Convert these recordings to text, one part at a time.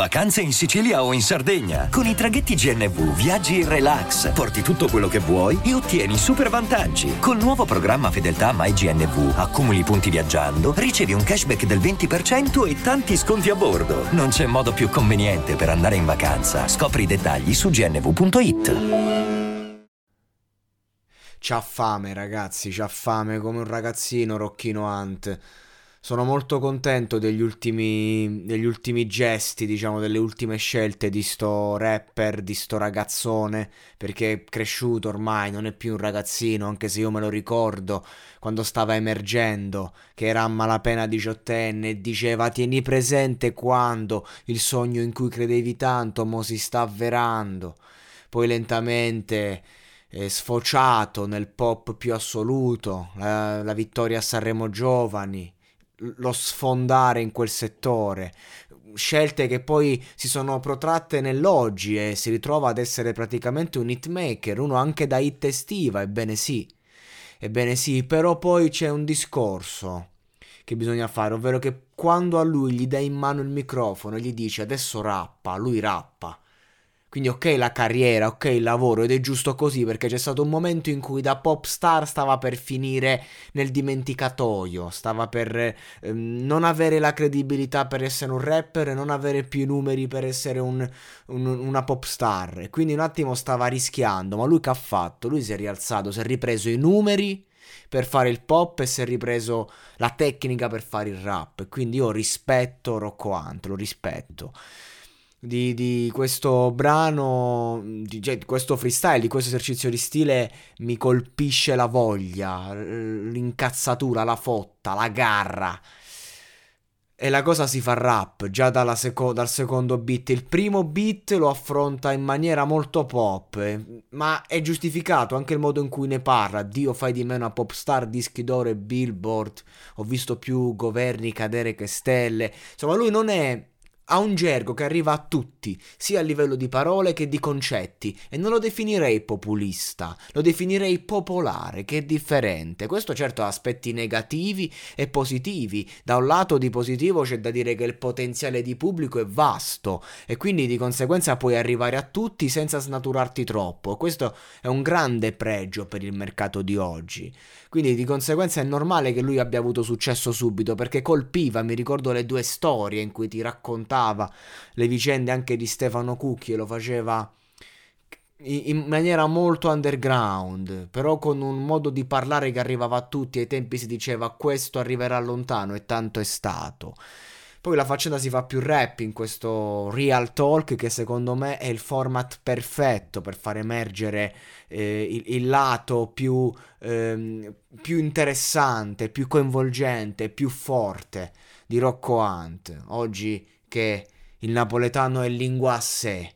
Vacanze in Sicilia o in Sardegna. Con i traghetti GNV viaggi in relax, porti tutto quello che vuoi e ottieni super vantaggi. Col nuovo programma Fedeltà MyGNV accumuli punti viaggiando, ricevi un cashback del 20% e tanti sconti a bordo. Non c'è modo più conveniente per andare in vacanza. Scopri i dettagli su gnv.it. C'ha fame, ragazzi, c'ha fame come un ragazzino Rocchino Hunt. Sono molto contento degli ultimi, degli ultimi gesti, diciamo, delle ultime scelte di sto rapper, di sto ragazzone, perché è cresciuto ormai, non è più un ragazzino, anche se io me lo ricordo quando stava emergendo, che era a malapena diciottenne e diceva tieni presente quando il sogno in cui credevi tanto mo si sta avverando. Poi lentamente eh, sfociato nel pop più assoluto, la, la vittoria a Sanremo Giovani, lo sfondare in quel settore. Scelte che poi si sono protratte nell'oggi e si ritrova ad essere praticamente un hitmaker, uno anche da hit estiva, ebbene sì. Ebbene sì, però poi c'è un discorso che bisogna fare, ovvero che quando a lui gli dai in mano il microfono e gli dici adesso rappa, lui rappa quindi ok la carriera, ok il lavoro ed è giusto così perché c'è stato un momento in cui da pop star stava per finire nel dimenticatoio, stava per ehm, non avere la credibilità per essere un rapper e non avere più i numeri per essere un, un, una pop star. E quindi un attimo stava rischiando, ma lui che ha fatto? Lui si è rialzato, si è ripreso i numeri per fare il pop e si è ripreso la tecnica per fare il rap. Quindi io rispetto Rocco Hunt, lo rispetto di, di questo brano, di, cioè, di questo freestyle, di questo esercizio di stile mi colpisce la voglia, l'incazzatura, la fotta, la garra. E la cosa si fa rap già seco- dal secondo beat. Il primo beat lo affronta in maniera molto pop, eh, ma è giustificato anche il modo in cui ne parla. Dio fai di me una pop star, dischi d'oro e billboard. Ho visto più governi cadere che stelle. Insomma, lui non è ha un gergo che arriva a tutti, sia a livello di parole che di concetti, e non lo definirei populista, lo definirei popolare, che è differente. Questo certo ha aspetti negativi e positivi. Da un lato di positivo c'è da dire che il potenziale di pubblico è vasto e quindi di conseguenza puoi arrivare a tutti senza snaturarti troppo. Questo è un grande pregio per il mercato di oggi. Quindi di conseguenza è normale che lui abbia avuto successo subito perché colpiva, mi ricordo le due storie in cui ti raccontava raccontava le vicende anche di Stefano Cucchi e lo faceva in maniera molto underground, però con un modo di parlare che arrivava a tutti. Ai tempi si diceva questo arriverà lontano e tanto è stato. Poi la faccenda si fa più rap in questo Real Talk che secondo me è il format perfetto per far emergere eh, il, il, lato più, ehm, più interessante, più coinvolgente, più forte di Rocco Hunt. Oggi che il napoletano è lingua a sé.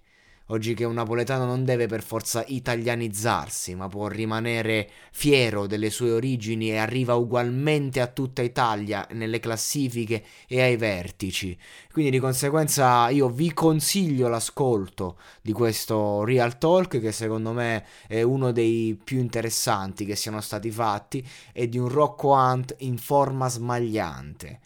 Oggi che un napoletano non deve per forza italianizzarsi, ma può rimanere fiero delle sue origini e arriva ugualmente a tutta Italia nelle classifiche e ai vertici. Quindi di conseguenza io vi consiglio l'ascolto di questo Real Talk che secondo me è uno dei più interessanti che siano stati fatti e di un Rocco Hunt in forma smagliante